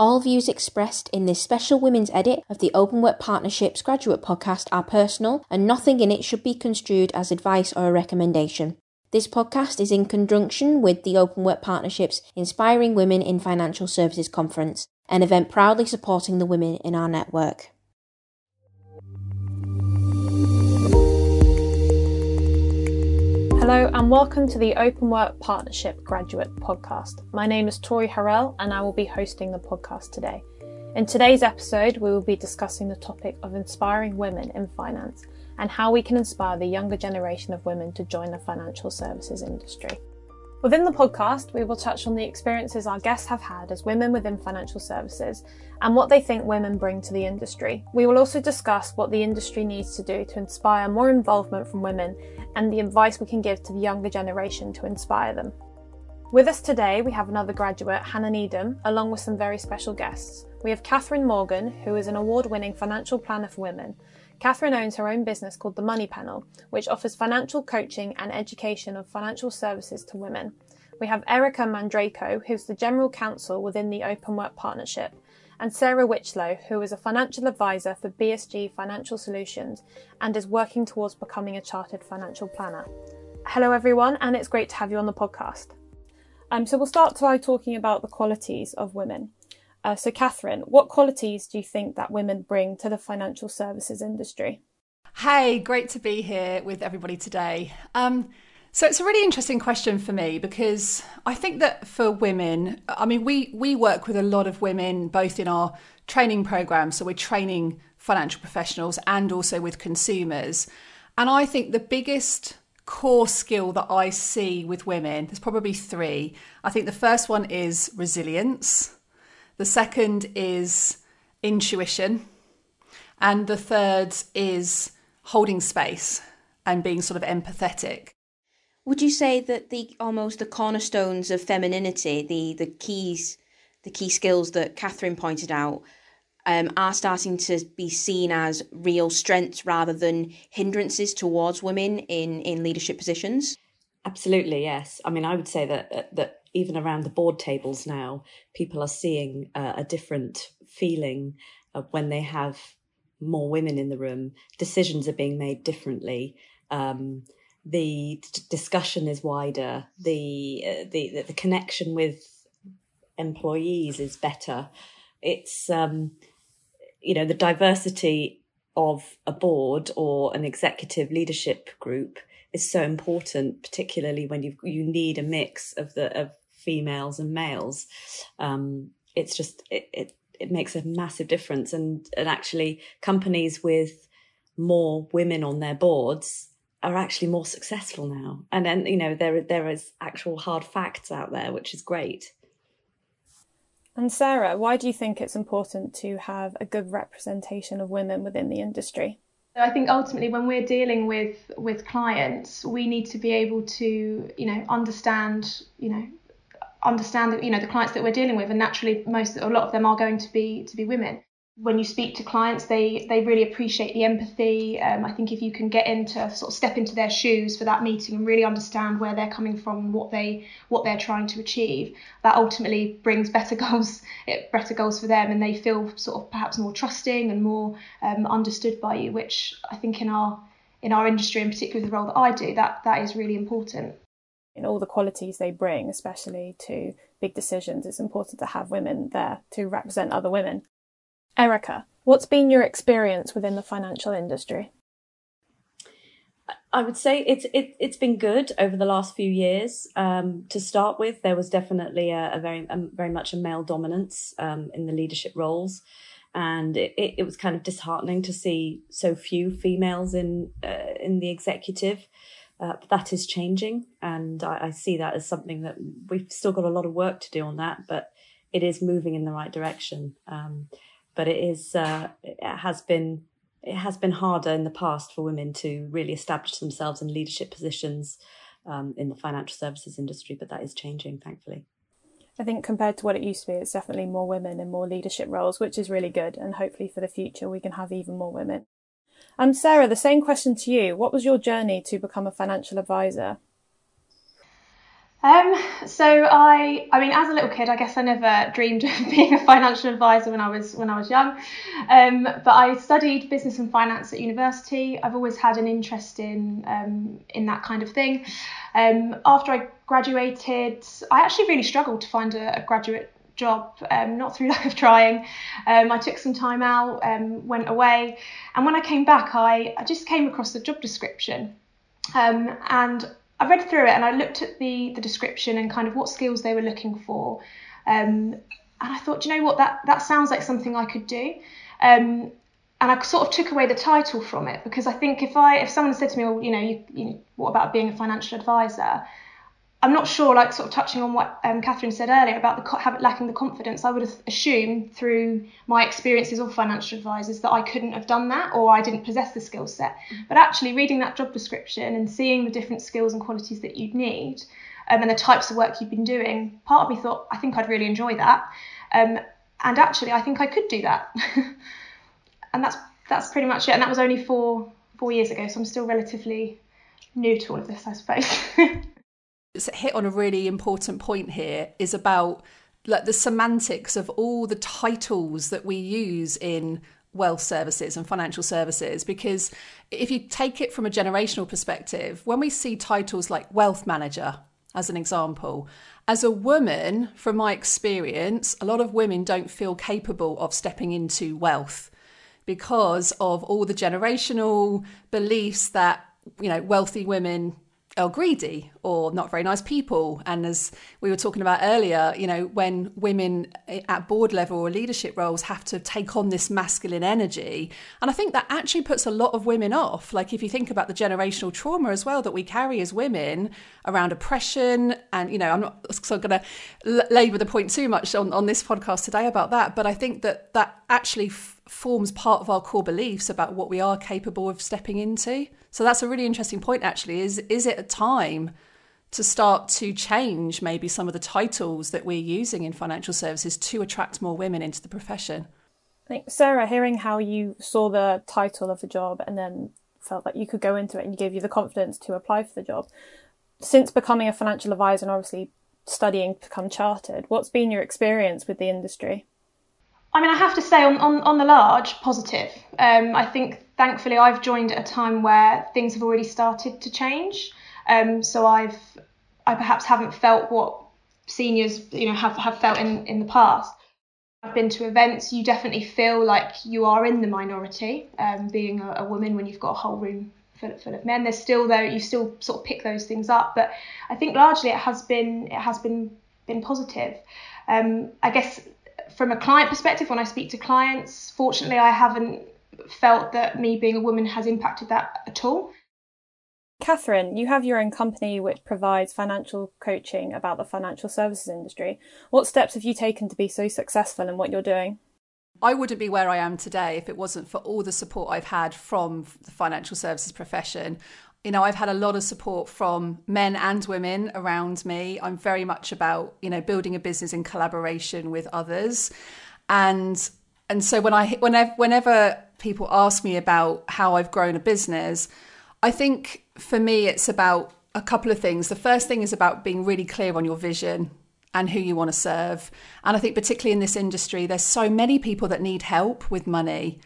All views expressed in this special women's edit of the Openwork Partnerships graduate podcast are personal, and nothing in it should be construed as advice or a recommendation. This podcast is in conjunction with the Openwork Partnerships Inspiring Women in Financial Services Conference, an event proudly supporting the women in our network. Hello and welcome to the Openwork Partnership Graduate Podcast. My name is Tori Harrell and I will be hosting the podcast today. In today's episode, we will be discussing the topic of inspiring women in finance and how we can inspire the younger generation of women to join the financial services industry. Within the podcast, we will touch on the experiences our guests have had as women within financial services and what they think women bring to the industry. We will also discuss what the industry needs to do to inspire more involvement from women and the advice we can give to the younger generation to inspire them. With us today, we have another graduate, Hannah Needham, along with some very special guests. We have Catherine Morgan, who is an award winning financial planner for women, Catherine owns her own business called The Money Panel, which offers financial coaching and education of financial services to women. We have Erica Mandryko, who's the General Counsel within the Openwork Partnership, and Sara Wichelow, who is a financial advisor for BSG Financial Solutions and is working towards becoming a chartered financial planner. Hello, everyone, and it's great to have you on the podcast. Um, so, we'll start by talking about the qualities of women. Uh, so, Catherine, what qualities do you think that women bring to the financial services industry? Hey, great to be here with everybody today. Um, so it's a really interesting question for me because I think that for women, I mean, we we work with a lot of women both in our training program, so we're training financial professionals and also with consumers. And I think the biggest core skill that I see with women, there's probably three. I think the first one is resilience. The second is intuition. And the third is holding space and being sort of empathetic. Would you say that the almost the cornerstones of femininity, the the keys, the key skills that Catherine pointed out, um, are starting to be seen as real strengths rather than hindrances towards women in in leadership positions? Absolutely, yes. I mean, I would say that uh, that even around the board tables now, people are seeing uh, a different feeling when they have more women in the room. Decisions are being made differently. Um, the discussion is wider. The, uh, the the connection with employees is better. It's um, you know the diversity of a board or an executive leadership group is so important, particularly when you you need a mix of the of females and males. Um, it's just it, it it makes a massive difference, and and actually companies with more women on their boards are actually more successful now. And then you know there there is actual hard facts out there, which is great. And Sara, why do you think it's important to have a good representation of women within the industry? I think ultimately when we're dealing with with clients, we need to be able to, you know, understand, you know, understand that you know the clients that we're dealing with, and naturally most a lot of them are going to be to be women. When you speak to clients, they they really appreciate the empathy. Um, I think if you can get into sort of step into their shoes for that meeting and really understand where they're coming from what they what they're trying to achieve, that ultimately brings better goals better goals for them, and they feel sort of perhaps more trusting and more um, understood by you, which I think in our in our industry, and particularly the role that I do, that that is really important in all the qualities they bring, especially to big decisions, it's important to have women there to represent other women. Erica, what's been your experience within the financial industry? I would say it's it, it's been good over the last few years. Um, to start with, there was definitely a, a very a, very much a male dominance um, in the leadership roles, and it, it, it, was kind of disheartening to see so few females in uh, in the executive. Uh, that is changing, and I, I, see that as something that we've still got a lot of work to do on that, but it is moving in the right direction. Um, but it is uh, it has been it has been harder in the past for women to really establish themselves in leadership positions um, in the financial services industry, but that is changing, thankfully. I think compared to what it used to be, it's definitely more women in more leadership roles, which is really good. And hopefully for the future, we can have even more women. Um, Sara, the same question to you. What was your journey to become a financial advisor? Um, so I, I mean, as a little kid, I guess I never dreamed of being a financial advisor when I was when I was young. Um, but I studied business and finance at university. I've always had an interest in um, in that kind of thing. Um, after I graduated, I actually really struggled to find a, a graduate job, um, not through lack of trying. Um, I took some time out, um, went away, and when I came back, I, I just came across the job description. Um, and I read through it and I looked at the the description and kind of what skills they were looking for. Um, and I thought, you know what, that that sounds like something I could do. Um, and I sort of took away the title from it because I think if I if someone said to me, well, you know, you, you know, what about being a financial advisor? I'm not sure, like sort of touching on what um, Catherine said earlier about the lacking the confidence. I would have assumed through my experiences of financial advisors that I couldn't have done that or I didn't possess the skill set. But actually, reading that job description and seeing the different skills and qualities that you'd need um, and the types of work you've been doing, part of me thought I think I'd really enjoy that. Um, and actually, I think I could do that. and that's that's pretty much it. And that was only four four years ago, so I'm still relatively new to all of this, I suppose. hit on a really important point here is about like the semantics of all the titles that we use in wealth services and financial services because if you take it from a generational perspective when we see titles like wealth manager as an example as a woman from my experience a lot of women don't feel capable of stepping into wealth because of all the generational beliefs that you know wealthy women are greedy or not very nice people. And as we were talking about earlier, you know, when women at board level or leadership roles have to take on this masculine energy, and I think that actually puts a lot of women off. Like if you think about the generational trauma as well that we carry as women around oppression, and you know, I'm not going to labour the point too much on, on this podcast today about that, but I think that that actually f- forms part of our core beliefs about what we are capable of stepping into. So that's a really interesting point actually is is it a time to start to change maybe some of the titles that we're using in financial services to attract more women into the profession? I think Sara, hearing how you saw the title of the job and then felt that you could go into it and gave you the confidence to apply for the job. Since becoming a financial advisor and obviously studying to become chartered, what's been your experience with the industry? I mean, I have to say, on, on, on the large, positive. Um, I think thankfully I've joined at a time where things have already started to change. Um, so I've I perhaps haven't felt what seniors you know have, have felt in, in the past. I've been to events, you definitely feel like you are in the minority, um, being a, a, woman when you've got a whole room full, full of men. There's still though you still sort of pick those things up, but I think largely it has been it has been been positive. Um, I guess from a client perspective, when I speak to clients, fortunately, I haven't felt that me being a woman has impacted that at all. Catherine, you have your own company which provides financial coaching about the financial services industry. What steps have you taken to be so successful in what you're doing? I wouldn't be where I am today if it wasn't for all the support I've had from the financial services profession you know, I've had a lot of support from men and women around me. I'm very much about, you know, building a business in collaboration with others. And and so when I whenever whenever people ask me about how I've grown a business, I think for me it's about a couple of things. The first thing is about being really clear on your vision and who you want to serve. And I think particularly in this industry there's so many people that need help with money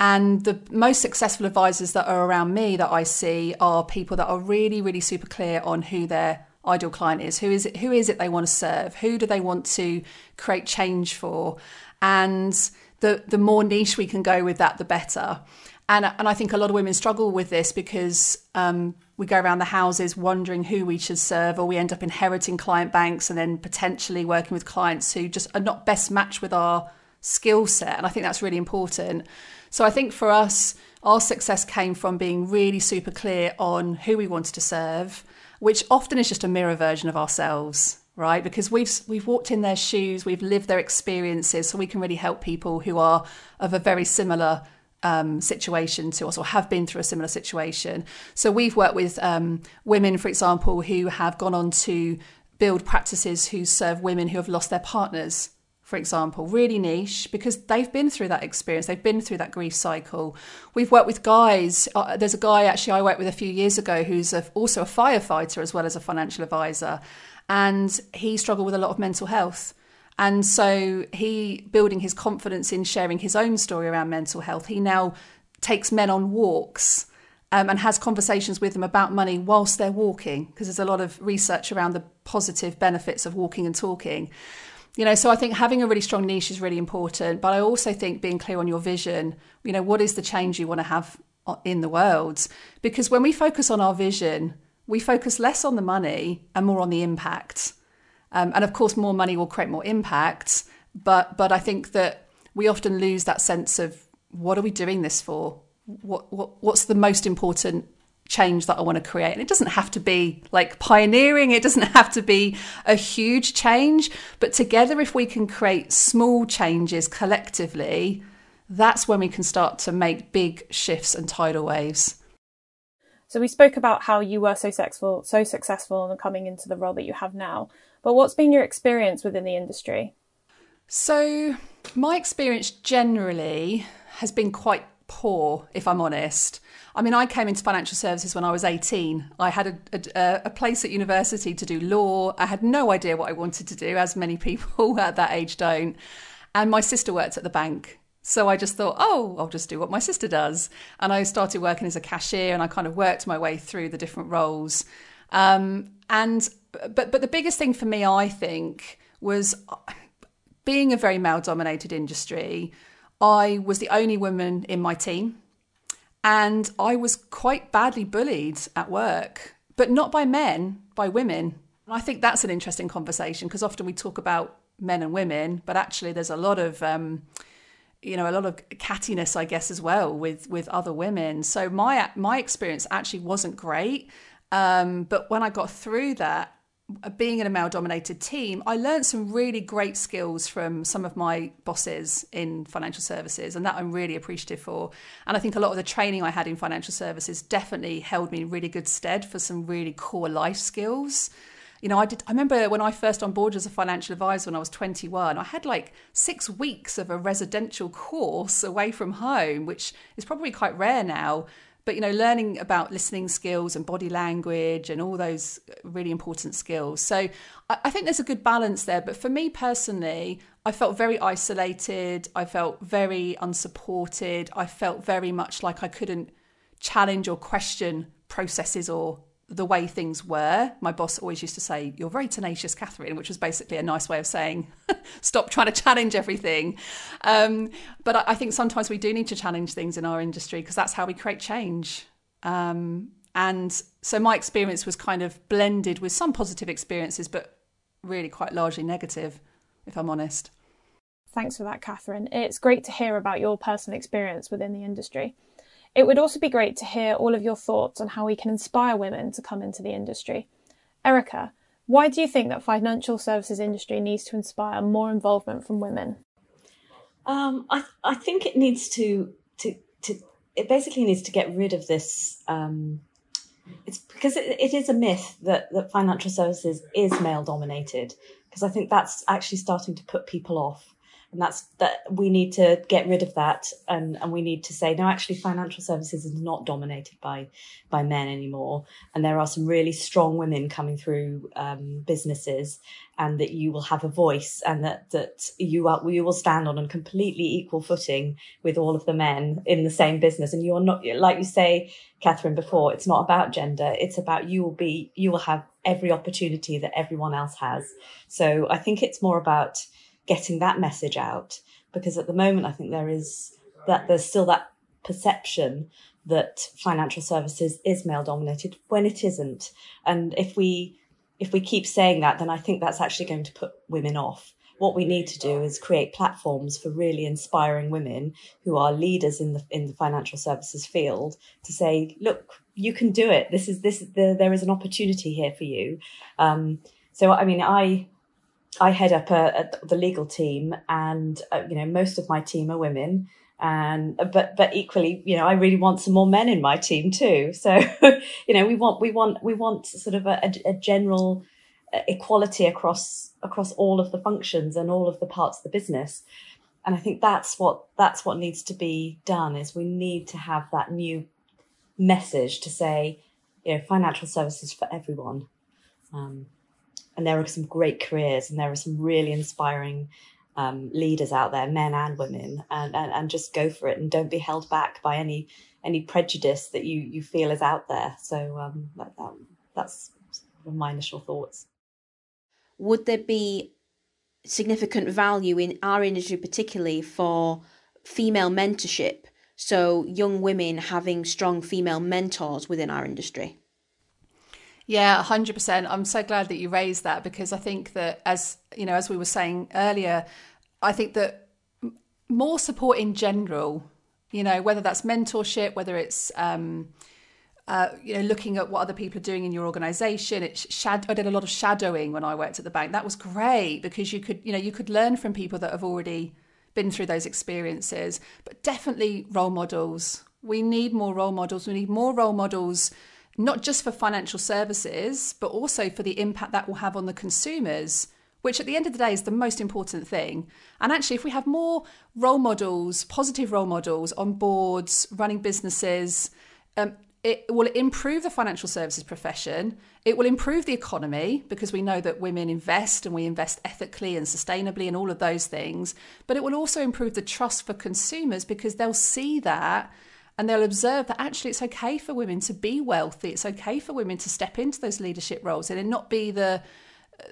and the most successful advisors that are around me that I see are people that are really, really super clear on who their ideal client is. Who is it? Who is it they want to serve? Who do they want to create change for? And the the more niche we can go with that, the better. And and I think a lot of women struggle with this because um, we go around the houses wondering who we should serve, or we end up inheriting client banks and then potentially working with clients who just are not best matched with our skill set. And I think that's really important. So I think for us, our success came from being really super clear on who we wanted to serve, which often is just a mirror version of ourselves, right? Because we've we've walked in their shoes, we've lived their experiences, so we can really help people who are of a very similar um, situation to us or have been through a similar situation. So we've worked with um, women, for example, who have gone on to build practices who serve women who have lost their partners for example, really niche because they've been through that experience, they've been through that grief cycle. We've worked with guys. Uh, there's a guy actually I worked with a few years ago who's a, also a firefighter as well as a financial advisor. and he struggled with a lot of mental health. And so he building his confidence in sharing his own story around mental health. He now takes men on walks um, and has conversations with them about money whilst they're walking, because there's a lot of research around the positive benefits of walking and talking. You know, so I think having a really strong niche is really important, but I also think being clear on your vision, you know, what is the change you want to have in the world? Because when we focus on our vision, we focus less on the money and more on the impact. Um, and of course, more money will create more impact. But but I think that we often lose that sense of what are we doing this for? What, what what's the most important change that I want to create? And it doesn't have to be like pioneering. It doesn't have to be a huge change. But together, if we can create small changes collectively, that's when we can start to make big shifts and tidal waves. So we spoke about how you were so successful, so successful in coming into the role that you have now. But what's been your experience within the industry? So my experience generally has been quite poor, if I'm honest. I mean, I came into financial services when I was 18. I had a, a, a, place at university to do law. I had no idea what I wanted to do, as many people at that age don't. And my sister worked at the bank. So I just thought, oh, I'll just do what my sister does. And I started working as a cashier and I kind of worked my way through the different roles. Um, and but but the biggest thing for me, I think, was being a very male dominated industry. I was the only woman in my team. And I was quite badly bullied at work, but not by men, by women. And I think that's an interesting conversation because often we talk about men and women, but actually there's a lot of um, you know a lot of cattiness i guess as well with with other women so my my experience actually wasn't great um, but when i got through that Uh, being in a male dominated team i learned some really great skills from some of my bosses in financial services and that i'm really appreciative for and i think a lot of the training i had in financial services definitely held me in really good stead for some really core life skills you know, I did. I remember when I first on as a financial advisor when I was 21, I had like six weeks of a residential course away from home, which is probably quite rare now. But you know, learning about listening skills and body language and all those really important skills. So I think there's a good balance there. But for me personally, I felt very isolated. I felt very unsupported. I felt very much like I couldn't challenge or question processes or the way things were. My boss always used to say, You're very tenacious, Catherine, which was basically a nice way of saying, Stop trying to challenge everything. Um, but I, I, think sometimes we do need to challenge things in our industry because that's how we create change. Um, and so my experience was kind of blended with some positive experiences, but really quite largely negative, if I'm honest. Thanks for that, Catherine. It's great to hear about your personal experience within the industry. It would also be great to hear all of your thoughts on how we can inspire women to come into the industry. Erica, why do you think that financial services industry needs to inspire more involvement from women? Um, I I think it needs to to to it basically needs to get rid of this. Um, it's because it, it is a myth that that financial services is male dominated because I think that's actually starting to put people off and that's that we need to get rid of that and and we need to say no actually financial services is not dominated by by men anymore. And there are some really strong women coming through um, businesses and that you will have a voice and that that you are you will stand on a completely equal footing with all of the men in the same business. And you're not like you say Catherine before it's not about gender. It's about you will be you will have every opportunity that everyone else has. So I think it's more about getting that message out because at the moment I think there is that there's still that perception that financial services is male dominated when it isn't. And if we if we keep saying that then I think that's actually going to put women off. What we need to do is create platforms for really inspiring women who are leaders in the in the financial services field to say look you can do it. This is this the, there is an opportunity here for you. Um, so I mean I I head up a, a, the legal team, and uh, you know most of my team are women. And but but equally, you know, I really want some more men in my team too. So, you know, we want we want we want sort of a, a general uh, equality across across all of the functions and all of the parts of the business. And I think that's what that's what needs to be done. Is we need to have that new message to say, you know, financial services for everyone. Um, and there are some great careers and there are some really inspiring um, leaders out there, men and women, and, and, and just go for it and don't be held back by any any prejudice that you you feel is out there. So um, that, that, that's my initial thoughts. Would there be significant value in our industry, particularly for female mentorship? So young women having strong female mentors within our industry. Yeah, 100%. I'm so glad that you raised that because I think that as, you know, as we were saying earlier, I think that more support in general, you know, whether that's mentorship, whether it's um, uh, you know, looking at what other people are doing in your organization. It's I did a lot of shadowing when I worked at the bank. That was great because you could, you know, you could learn from people that have already been through those experiences. But definitely role models. We need more role models. We need more role models not just for financial services, but also for the impact that will have on the consumers, which at the end of the day is the most important thing. And actually, if we have more role models, positive role models on boards, running businesses, um, it will improve the financial services profession. It will improve the economy because we know that women invest and we invest ethically and sustainably and all of those things. But it will also improve the trust for consumers because they'll see that and they'll observe that actually it's okay for women to be wealthy. It's okay for women to step into those leadership roles and not be the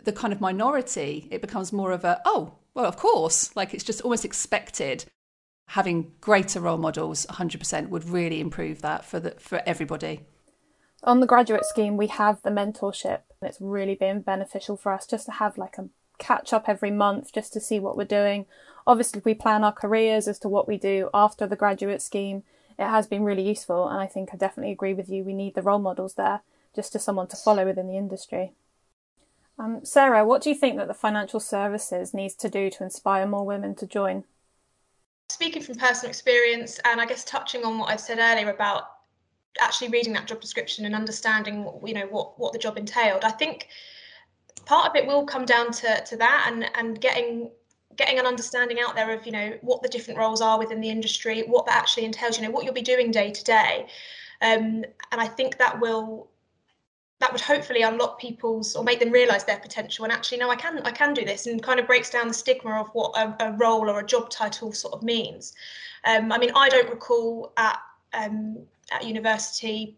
the kind of minority. It becomes more of a oh well of course. Like it's just almost expected. Having greater role models 100% would really improve that for the for everybody. On the graduate scheme we have the mentorship. And it's really been beneficial for us just to have like a catch up every month just to see what we're doing. Obviously we plan our careers as to what we do after the graduate scheme it has been really useful. And I think I definitely agree with you. We need the role models there just as someone to follow within the industry. Um, Sara, what do you think that the financial services needs to do to inspire more women to join? Speaking from personal experience, and I guess touching on what I've said earlier about actually reading that job description and understanding, you know, what what the job entailed, I think part of it will come down to to that and and getting getting an understanding out there of you know what the different roles are within the industry what that actually entails you know what you'll be doing day to day. Um, and i think that will that would hopefully unlock people's or make them realize their potential and actually no i can i can do this and kind of breaks down the stigma of what a, a role or a job title sort of means. Um, i mean i don't recall at um, at university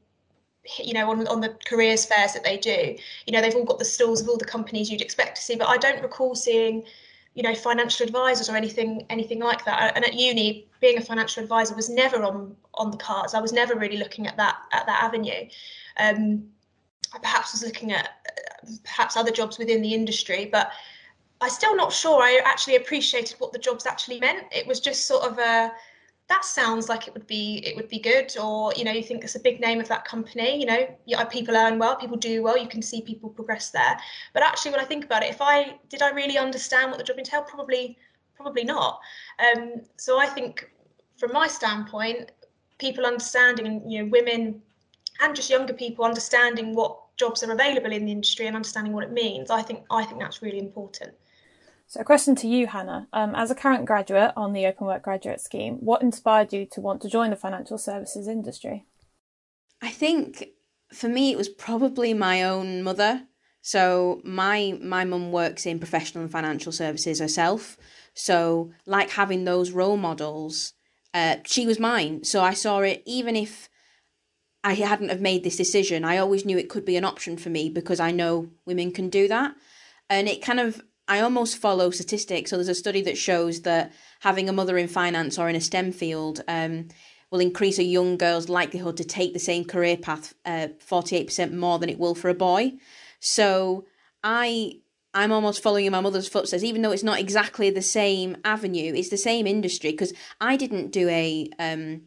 you know on, on the careers fairs that they do. You know they've all got the stalls of all the companies you'd expect to see but i don't recall seeing you know financial advisors or anything anything like that. And at uni being a financial advisor was never on on the cards. I was never really looking at that at that avenue. Um, I perhaps was looking at perhaps other jobs within the industry but i still not sure. I actually appreciated what the jobs actually meant. It was just sort of a that sounds like it would be it would be good or you know you think it's a big name of that company you know people earn well people do well you can see people progress there. But actually when i think about it if i did i really understand what the job entailed? Probably probably not. Um, so i think from my standpoint people understanding and you know women and just younger people understanding what jobs are available in the industry and understanding what it means i think i think that's really important so, a question to you, Hannah. Um, as a current graduate on the Openwork Graduate Scheme, what inspired you to want to join the financial services industry? I think for me, it was probably my own mother. So, my my mum works in professional and financial services herself. So, like having those role models, uh, she was mine. So I saw it, even if I hadn't have made this decision, I always knew it could be an option for me because I know women can do that. And it kind of I almost follow statistics. So there's a study that shows that having a mother in finance or in a STEM field um, will increase a young girl's likelihood to take the same career path uh, 48% more than it will for a boy. So I I'm almost following in my mother's footsteps, even though it's not exactly the same avenue. It's the same industry because I didn't do a um,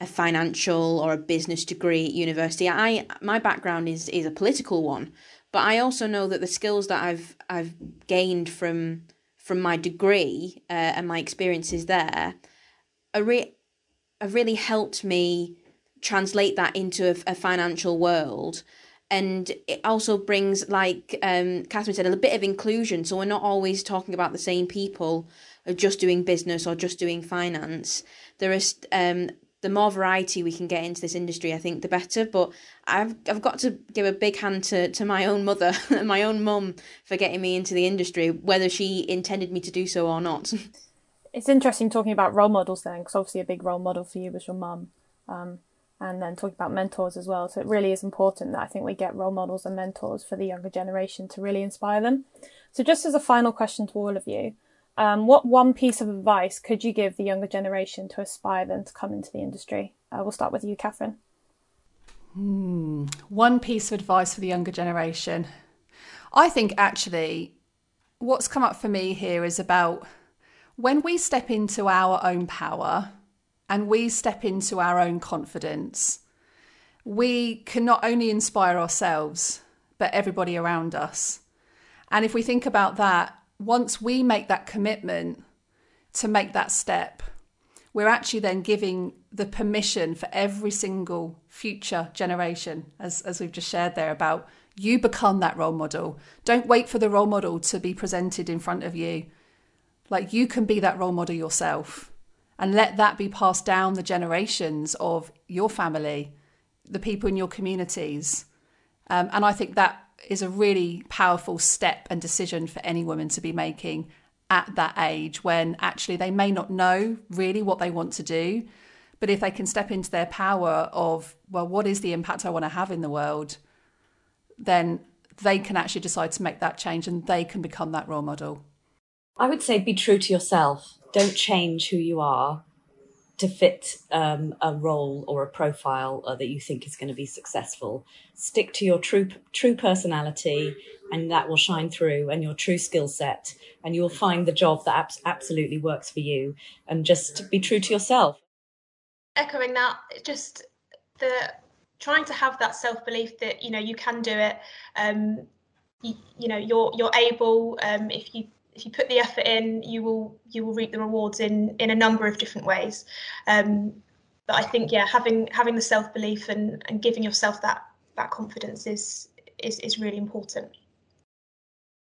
a financial or a business degree at university. I my background is is a political one. But I also know that the skills that I've I've gained from from my degree uh, and my experiences there are re- have really helped me translate that into a, a, financial world. And it also brings, like um, Catherine said, a bit of inclusion. So we're not always talking about the same people just doing business or just doing finance. There is um, the more variety we can get into this industry, I think the better. But I've I've got to give a big hand to, to my own mother, my own mum, for getting me into the industry, whether she intended me to do so or not. It's interesting talking about role models then, because obviously a big role model for you was your mum, um, and then talking about mentors as well. So it really is important that I think we get role models and mentors for the younger generation to really inspire them. So just as a final question to all of you, um, what one piece of advice could you give the younger generation to aspire them to come into the industry? Uh, we'll start with you, Catherine. Hmm. One piece of advice for the younger generation. I think actually what's come up for me here is about when we step into our own power and we step into our own confidence, we can not only inspire ourselves, but everybody around us. And if we think about that, once we make that commitment to make that step, we're actually then giving the permission for every single future generation, as, as we've just shared there, about you become that role model. Don't wait for the role model to be presented in front of you. Like you can be that role model yourself and let that be passed down the generations of your family, the people in your communities. Um, and I think that is a really powerful step and decision for any woman to be making at that age when actually they may not know really what they want to do. But if they can step into their power of, well, what is the impact I want to have in the world, then they can actually decide to make that change and they can become that role model. I would say be true to yourself. Don't change who you are to fit um, a role or a profile uh, that you think is going to be successful. Stick to your true true personality, and that will shine through, and your true skill set, and you will find the job that ab- absolutely works for you. And just be true to yourself. Echoing that, just the trying to have that self belief that you know you can do it. Um, you, you know you're you're able. Um, if you if you put the effort in, you will you will reap the rewards in in a number of different ways. Um, but I think yeah, having having the self belief and and giving yourself that that confidence is is is really important.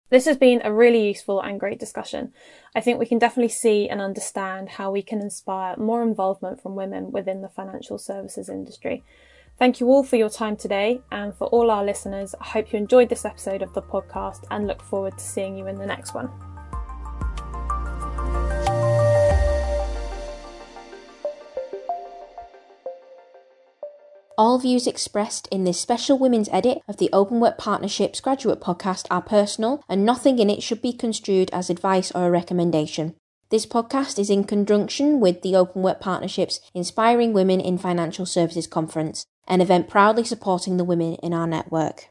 This has been a really useful and great discussion. I think we can definitely see and understand how we can inspire more involvement from women within the financial services industry. Thank you all for your time today, and for all our listeners, I hope you enjoyed this episode of the podcast and look forward to seeing you in the next one. All views expressed in this special women's edit of the Openwork Partnerships graduate podcast are personal, and nothing in it should be construed as advice or a recommendation. This podcast is in conjunction with the Openwork Partnerships Inspiring Women in Financial Services Conference, an event proudly supporting the women in our network.